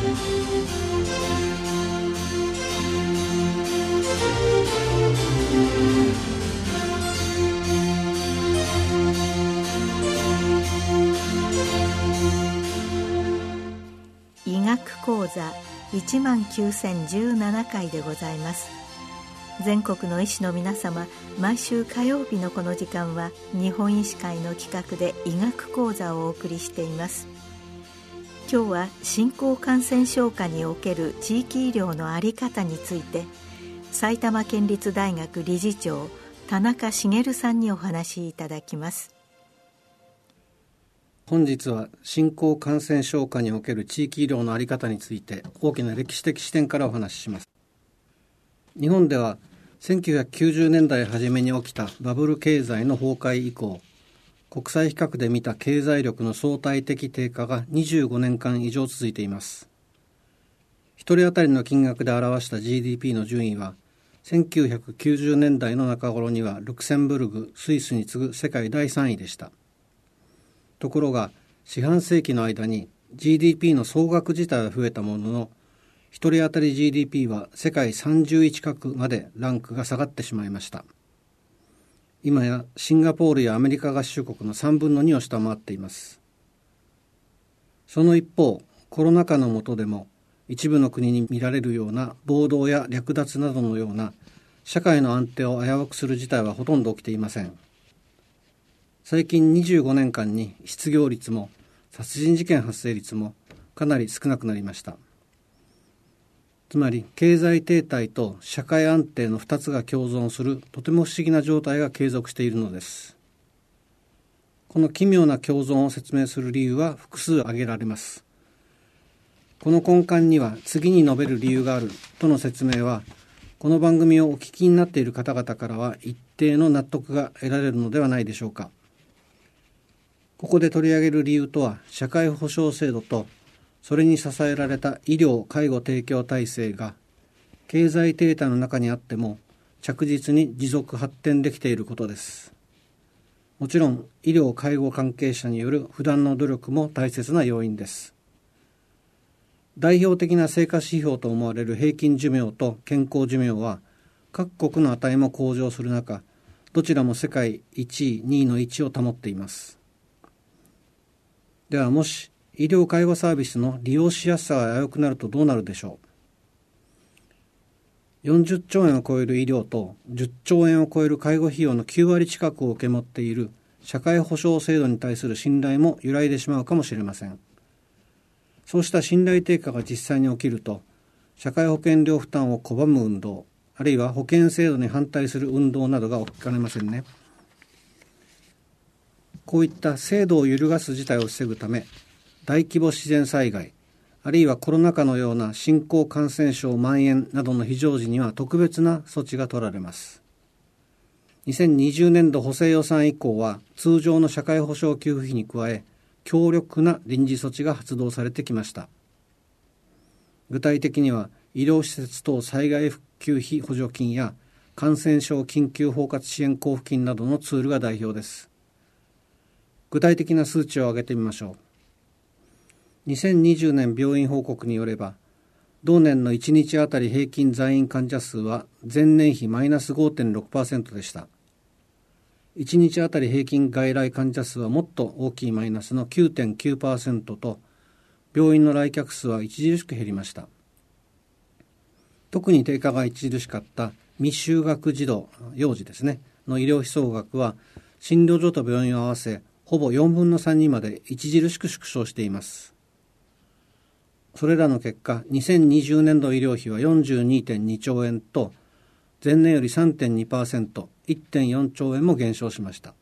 医学講座1万9017回でございます。全国の医師の皆様毎週火曜日のこの時間は日本医師会の企画で医学講座をお送りしています。今日は新興感染症下における地域医療の在り方について埼玉県立大学理事長田中茂さんにお話しいただきます。本日は新興感染症下における地域医療の在り方について大きな歴史的視点からお話しします。日本では1990年代初めに起きたバブル経済の崩壊以降国際比較で見た経済力の相対的低下が25年間以上続いています。1人当たりの金額で表した GDP の順位は1990年代の中頃にはルクセンブルグスイスに次ぐ世界第3位でした。ところが四半世紀の間に GDP の総額自体は増えたものの1人当たり GDP は世界30位近くまでランクが下がってしまいました。今やシンガポールやアメリカ合衆国の3分の2を下回っています。その一方コロナ禍の下でも一部の国に見られるような暴動や略奪などのような社会の安定を危うくする事態はほとんど起きていません。最近25年間に失業率も殺人事件発生率もかなり少なくなりました。つまり経済停滞と社会安定の2つが共存するとても不思議な状態が継続しているのです。この奇妙な共存を説明する理由は複数挙げられます。この根幹には次に述べる理由があるとの説明はこの番組をお聞きになっている方々からは一定の納得が得られるのではないでしょうか。ここで取り上げる理由とは社会保障制度とそれに支えられた医療・介護提供体制が経済停滞の中にあっても着実に持続発展できていることです。もちろん医療・介護関係者による普段の努力も大切な要因です。代表的な成果指標と思われる平均寿命と健康寿命は各国の値も向上する中どちらも世界1位2位の位置を保っています。ではもし医療介護サービスの利用しやすさが危うくなるとどうなるでしょう？40兆円を超える医療と10兆円を超える介護費用の9割近くを受け持っている社会保障制度に対する信頼も揺らいでしまうかもしれません。そうした信頼低下が実際に起きると社会保険料負担を拒む運動あるいは保険制度に反対する運動などが起きかねませんね。こういった制度を揺るがす事態を防ぐため大規模自然災害あるいはコロナ禍のような新興感染症蔓延などの非常時には特別な措置が取られます。2020年度補正予算以降は通常の社会保障給付費に加え強力な臨時措置が発動されてきました。具体的には医療施設等災害復旧費補助金や感染症緊急包括支援交付金などのツールが代表です。具体的な数値を挙げてみましょう。2020年病院報告によれば同年の1日あたり平均在院患者数は前年比マイナス5.6%でした。1日あたり平均外来患者数はもっと大きいマイナスの9.9%と病院の来客数は著しく減りました。特に低下が著しかった未就学児童幼児ですねの医療費総額は診療所と病院を合わせほぼ4分の3にまで著しく縮小しています。それらの結果2020年度医療費は42.2兆円と前年より 3.2%1.4 兆円も減少しました。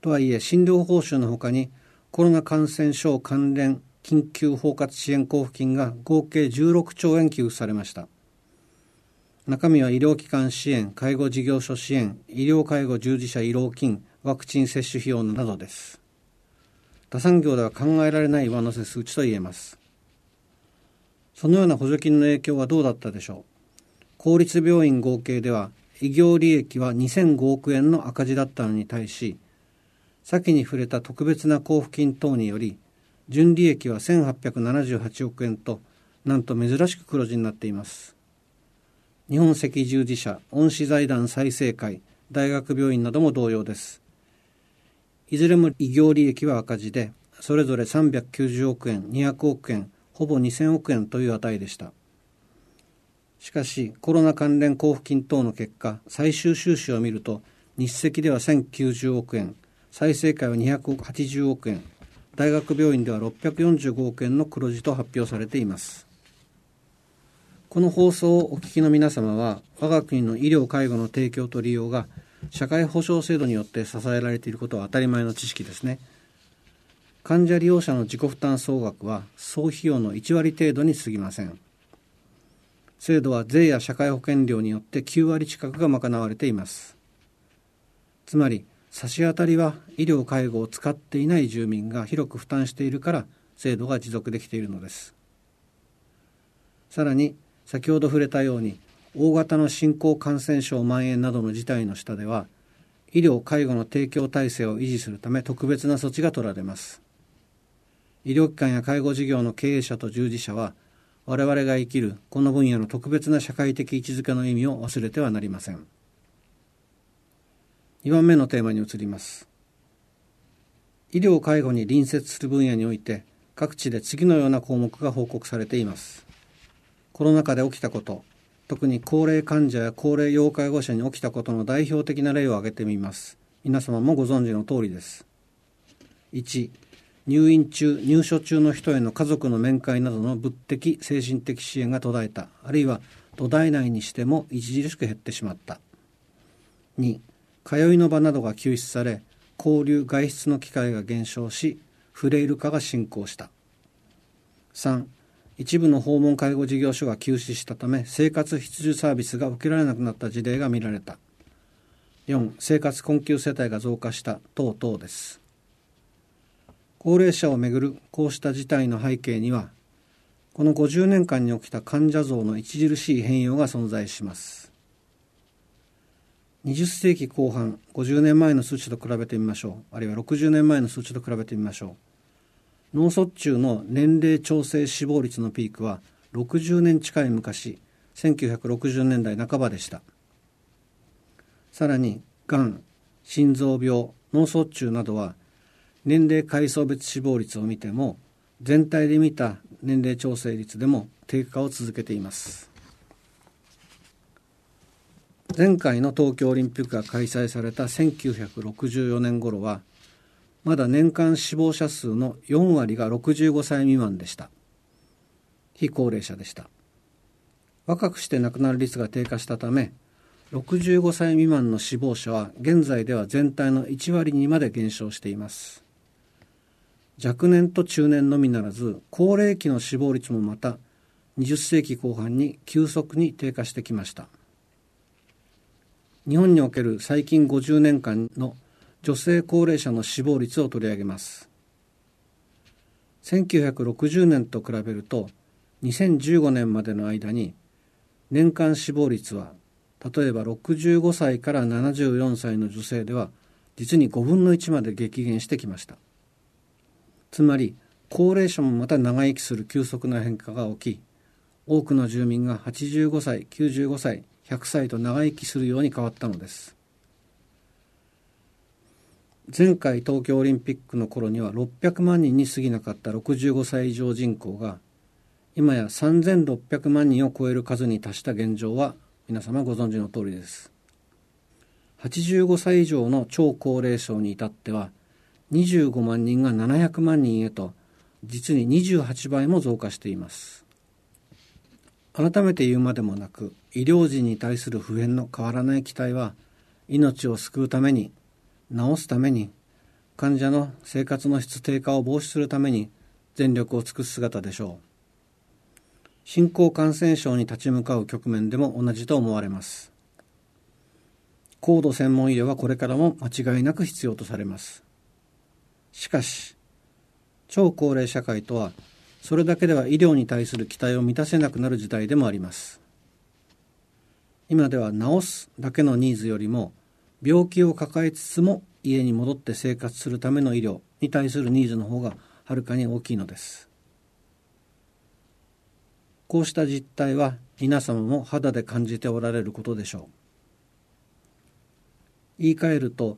とはいえ診療報酬のほかにコロナ感染症関連緊急包括支援交付金が合計16兆円給付されました。中身は医療機関支援介護事業所支援医療介護従事者慰労金ワクチン接種費用などです。他産業では考えられない上乗せ数値と言えます。そのような補助金の影響はどうだったでしょう？公立病院合計では医療利益は2005億円の赤字だったのに対し先に触れた特別な交付金等により純利益は1878億円となんと珍しく黒字になっています。日本赤十字社恩師財団再生会大学病院なども同様です。いずれも異業利益は赤字でそれぞれ390億円200億円ほぼ2000億円という値でした。しかしコロナ関連交付金等の結果最終収支を見ると日赤では1090億円再生会は280億円大学病院では645億円の黒字と発表されています。この放送をお聞きの皆様は我が国の医療介護の提供と利用が社会保障制度によって支えられていることは当たり前の知識ですね。患者利用者の自己負担総額は総費用の1割程度に過ぎません。制度は税や社会保険料によって9割近くが賄われています。つまり差し当たりは医療介護を使っていない住民が広く負担しているから制度が持続できているのです。さらに先ほど触れたように大型の新興感染症蔓延などの事態の下では医療介護の提供体制を維持するため特別な措置が取られます。医療機関や介護事業の経営者と従事者は我々が生きるこの分野の特別な社会的位置づけの意味を忘れてはなりません。2番目のテーマに移ります。医療介護に隣接する分野において各地で次のような項目が報告されています。コロナ禍で起きたこと。特に高齢患者や高齢要介護者に起きたことの代表的な例を挙げてみます。皆様もご存知の通りです。1入院中入所中の人への家族の面会などの物的精神的支援が途絶えた。あるいは土台内にしても著しく減ってしまった。2通いの場などが休止され交流外出の機会が減少しフレイル化が進行した。3一部の訪問介護事業所が休止したため生活必需サービスが受けられなくなった事例が見られた。4生活困窮世帯が増加した等々です。高齢者をめぐるこうした事態の背景にはこの50年間に起きた患者像の著しい変容が存在します。20世紀後半50年前の数値と比べてみましょう。あるいは60年前の数値と比べてみましょう。脳卒中の年齢調整死亡率のピークは60年近い昔1960年代半ばでした。さらにがん心臓病脳卒中などは年齢階層別死亡率を見ても全体で見た年齢調整率でも低下を続けています。前回の東京オリンピックが開催された1964年頃はまだ年間死亡者数の4割が65歳未満でした。非高齢者でした。若くして亡くなる率が低下したため65歳未満の死亡者は現在では全体の1割にまで減少しています。若年と中年のみならず高齢期の死亡率もまた20世紀後半に急速に低下してきました。日本における最近50年間の女性高齢者の死亡率を取り上げます。1960年と比べると2015年までの間に年間死亡率は例えば65歳から74歳の女性では実に5分の1まで激減してきました。つまり高齢者もまた長生きする急速な変化が起き多くの住民が85歳95歳100歳と長生きするように変わったのです。前回東京オリンピックの頃には600万人に過ぎなかった65歳以上人口が今や3600万人を超える数に達した現状は皆様ご存知の通りです。85歳以上の超高齢層に至っては25万人が700万人へと実に28倍も増加しています。改めて言うまでもなく医療人に対する普遍の変わらない期待は命を救うために治すために患者の生活の質低下を防止するために全力を尽くす姿でしょう。新興感染症に立ち向かう局面でも同じと思われます。高度専門医療はこれからも間違いなく必要とされます。しかし超高齢社会とはそれだけでは医療に対する期待を満たせなくなる事態でもあります。今では治すだけのニーズよりも病気を抱えつつも家に戻って生活するための医療に対するニーズの方がはるかに大きいのです。こうした実態は皆様も肌で感じておられることでしょう。言い換えると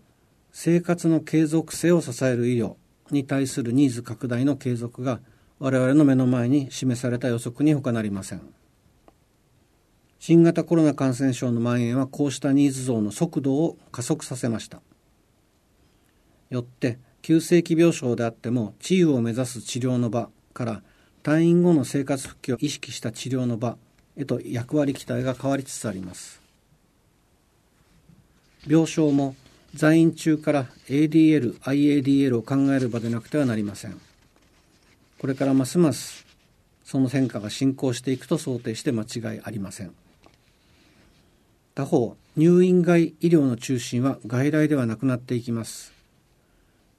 生活の継続性を支える医療に対するニーズ拡大の継続が我々の目の前に示された予測に他なりません。新型コロナ感染症の蔓延はこうしたニーズ増の速度を加速させました。よって急性期病床であっても治癒を目指す治療の場から退院後の生活復帰を意識した治療の場へと役割期待が変わりつつあります。病床も在院中から ADL、IADL を考える場でなくてはなりません。これからますますその変化が進行していくと想定して間違いありません。他方入院外医療の中心は外来ではなくなっていきます。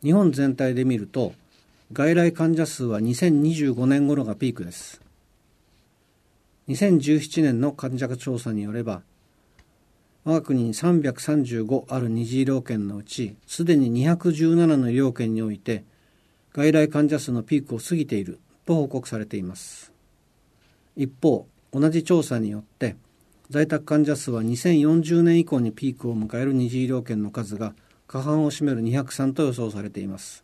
日本全体で見ると外来患者数は2025年頃がピークです。2017年の患者調査によれば我が国に335ある二次医療圏のうちすでに217の医療圏において外来患者数のピークを過ぎていると報告されています。一方同じ調査によって在宅患者数は2040年以降にピークを迎える二次医療圏の数が過半を占める203と予想されています。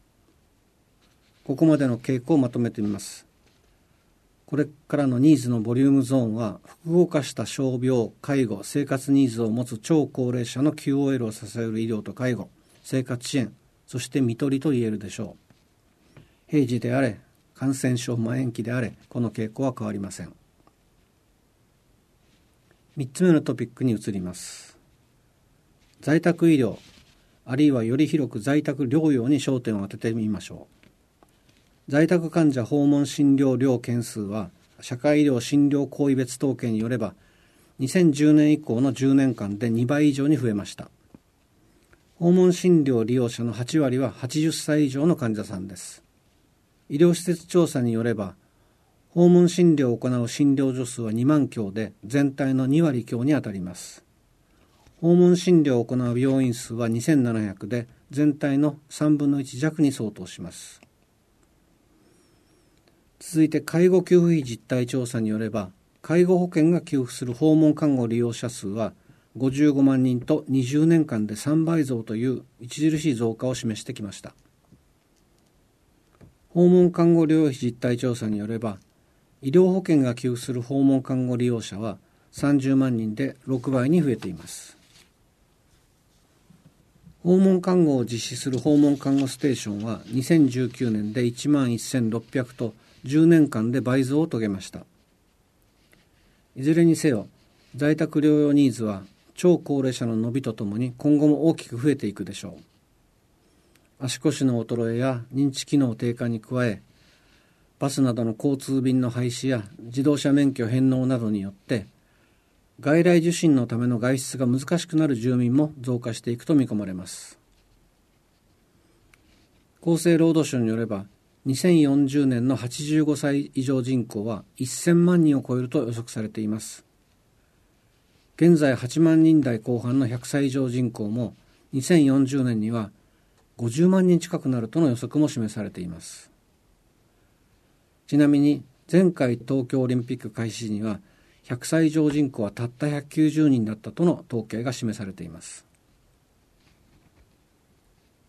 ここまでの傾向をまとめてみます。これからのニーズのボリュームゾーンは複合化した傷病介護生活ニーズを持つ超高齢者の QOL を支える医療と介護生活支援そして看取りと言えるでしょう。平時であれ感染症蔓延期であれこの傾向は変わりません。3つ目のトピックに移ります。在宅医療あるいはより広く在宅療養に焦点を当ててみましょう。在宅患者訪問診療料件数は社会医療診療行為別統計によれば2010年以降の10年間で2倍以上に増えました。訪問診療利用者の8割は80歳以上の患者さんです。医療施設調査によれば訪問診療を行う診療所数は2万強で全体の2割強にあたります。訪問診療を行う病院数は2700で全体の3分の1弱に相当します。続いて介護給付費実態調査によれば介護保険が給付する訪問看護利用者数は55万人と20年間で3倍増という著しい増加を示してきました。訪問看護療養費実態調査によれば医療保険が給付する訪問看護利用者は30万人で6倍に増えています。訪問看護を実施する訪問看護ステーションは2019年で1万1600と10年間で倍増を遂げました。いずれにせよ在宅療養ニーズは超高齢者の伸びとともに今後も大きく増えていくでしょう。足腰の衰えや認知機能低下に加えバスなどの交通便の廃止や自動車免許返納などによって外来受診のための外出が難しくなる住民も増加していくと見込まれます。厚生労働省によれば2040年の85歳以上人口は1000万人を超えると予測されています。現在8万人台後半の100歳以上人口も2040年には50万人近くなるとの予測も示されています。ちなみに前回東京オリンピック開始時には100歳以上人口はたった190人だったとの統計が示されています。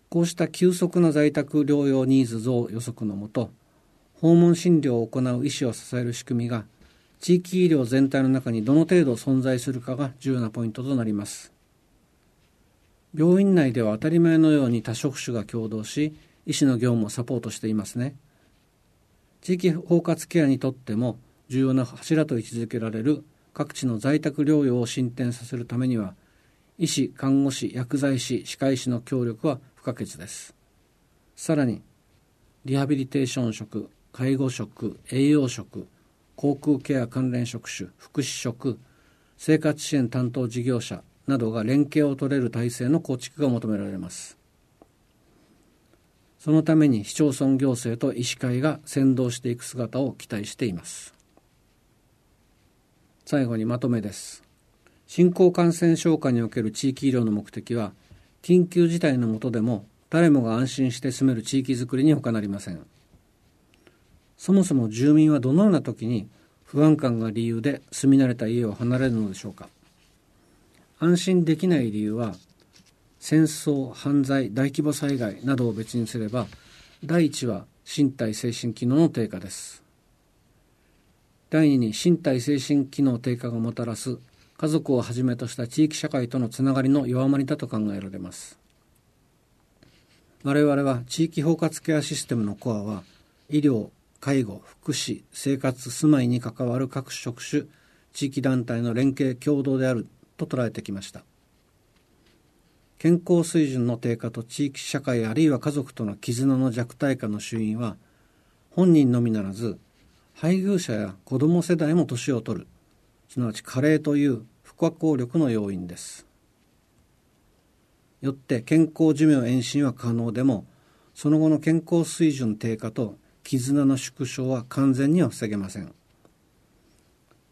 こうした急速な在宅療養ニーズ増予測のもと訪問診療を行う医師を支える仕組みが地域医療全体の中にどの程度存在するかが重要なポイントとなります。病院内では当たり前のように多職種が共同し医師の業務をサポートしていますね。地域包括ケアにとっても重要な柱と位置づけられる各地の在宅療養を進展させるためには医師看護師薬剤師歯科医師の協力は不可欠です。さらにリハビリテーション職介護職栄養職航空ケア関連職種福祉職生活支援担当事業者などが連携を取れる体制の構築が求められます。そのために市町村行政と医師会が先導していく姿を期待しています。最後にまとめです。新興感染症下における地域医療の目的は緊急事態の下でも誰もが安心して住める地域づくりに他なりません。そもそも住民はどのような時に不安感が理由で住み慣れた家を離れるのでしょうか。安心できない理由は戦争犯罪大規模災害などを別にすれば第一は身体精神機能の低下です。第二に身体精神機能低下がもたらす家族をはじめとした地域社会とのつながりの弱まりだと考えられます。我々は地域包括ケアシステムのコアは医療介護福祉生活住まいに関わる各職種地域団体の連携共同であると捉えてきました。健康水準の低下と地域社会あるいは家族との絆の弱体化の主因は本人のみならず配偶者や子ども世代も年を取るすなわち加齢という不可抗力の要因です。よって健康寿命延伸は可能でもその後の健康水準低下と絆の縮小は完全には防げません。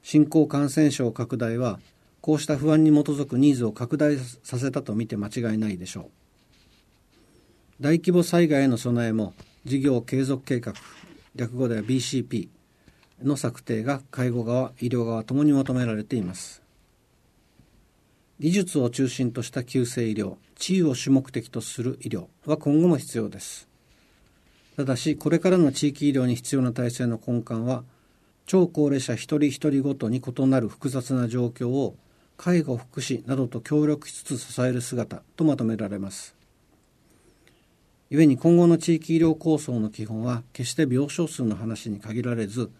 新興感染症拡大はこうした不安に基づくニーズを拡大させたと見て間違いないでしょう。大規模災害への備えも事業継続計画略語では BCP の策定が介護側医療側ともに求められています。技術を中心とした急性医療地位を主目的とする医療は今後も必要です。ただしこれからの地域医療に必要な体制の根幹は超高齢者一人一人ごとに異なる複雑な状況を介護福祉などと協力しつつ支える姿とまとめられます。故に今後の地域医療構想の基本は決して病床数の話に限られず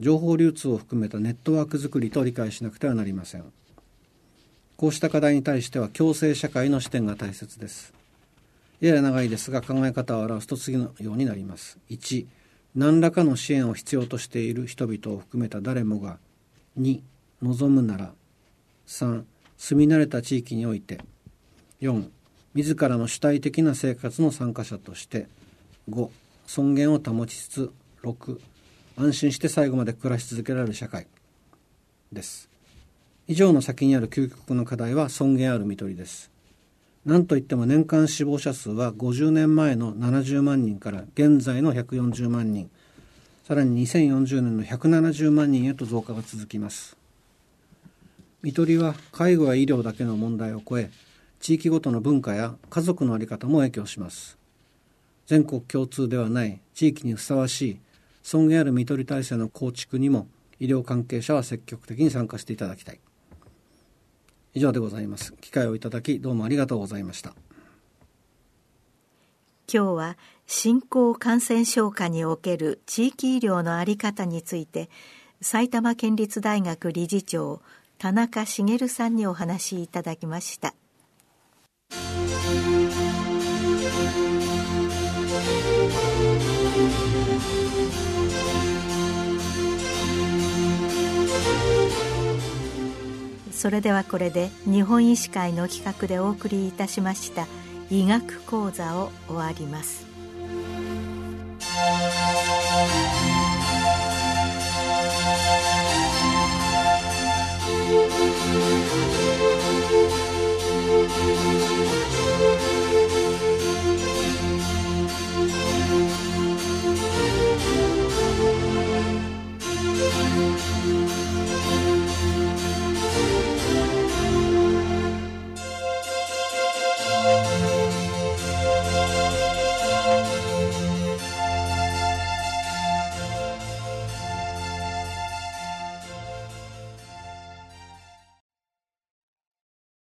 情報流通を含めたネットワークづくりと理解しなくてはなりません。こうした課題に対しては共生社会の視点が大切です。やや長いですが考え方を表すと次のようになります。1、何らかの支援を必要としている人々を含めた誰もが、2、望むなら、3、住み慣れた地域において、4、自らの主体的な生活の参加者として、5、尊厳を保ちつつ、6、安心して最後まで暮らし続けられる社会。です。以上の先にある究極の課題は尊厳ある看取りです。なんといっても年間死亡者数は50年前の70万人から現在の140万人。さらに2040年の170万人へと増加が続きます。看取りは介護や医療だけの問題を超え地域ごとの文化や家族の在り方も影響します。全国共通ではない地域にふさわしい尊厳ある看取り体制の構築にも医療関係者は積極的に参加していただきたい。以上でございます。機会をいただきどうもありがとうございました。今日は新興感染症下における地域医療の在り方について埼玉県立大学理事長田中茂さんにお話しいただきました。それではこれで日本医師会の企画でお送りいたしました医学講座を終わります。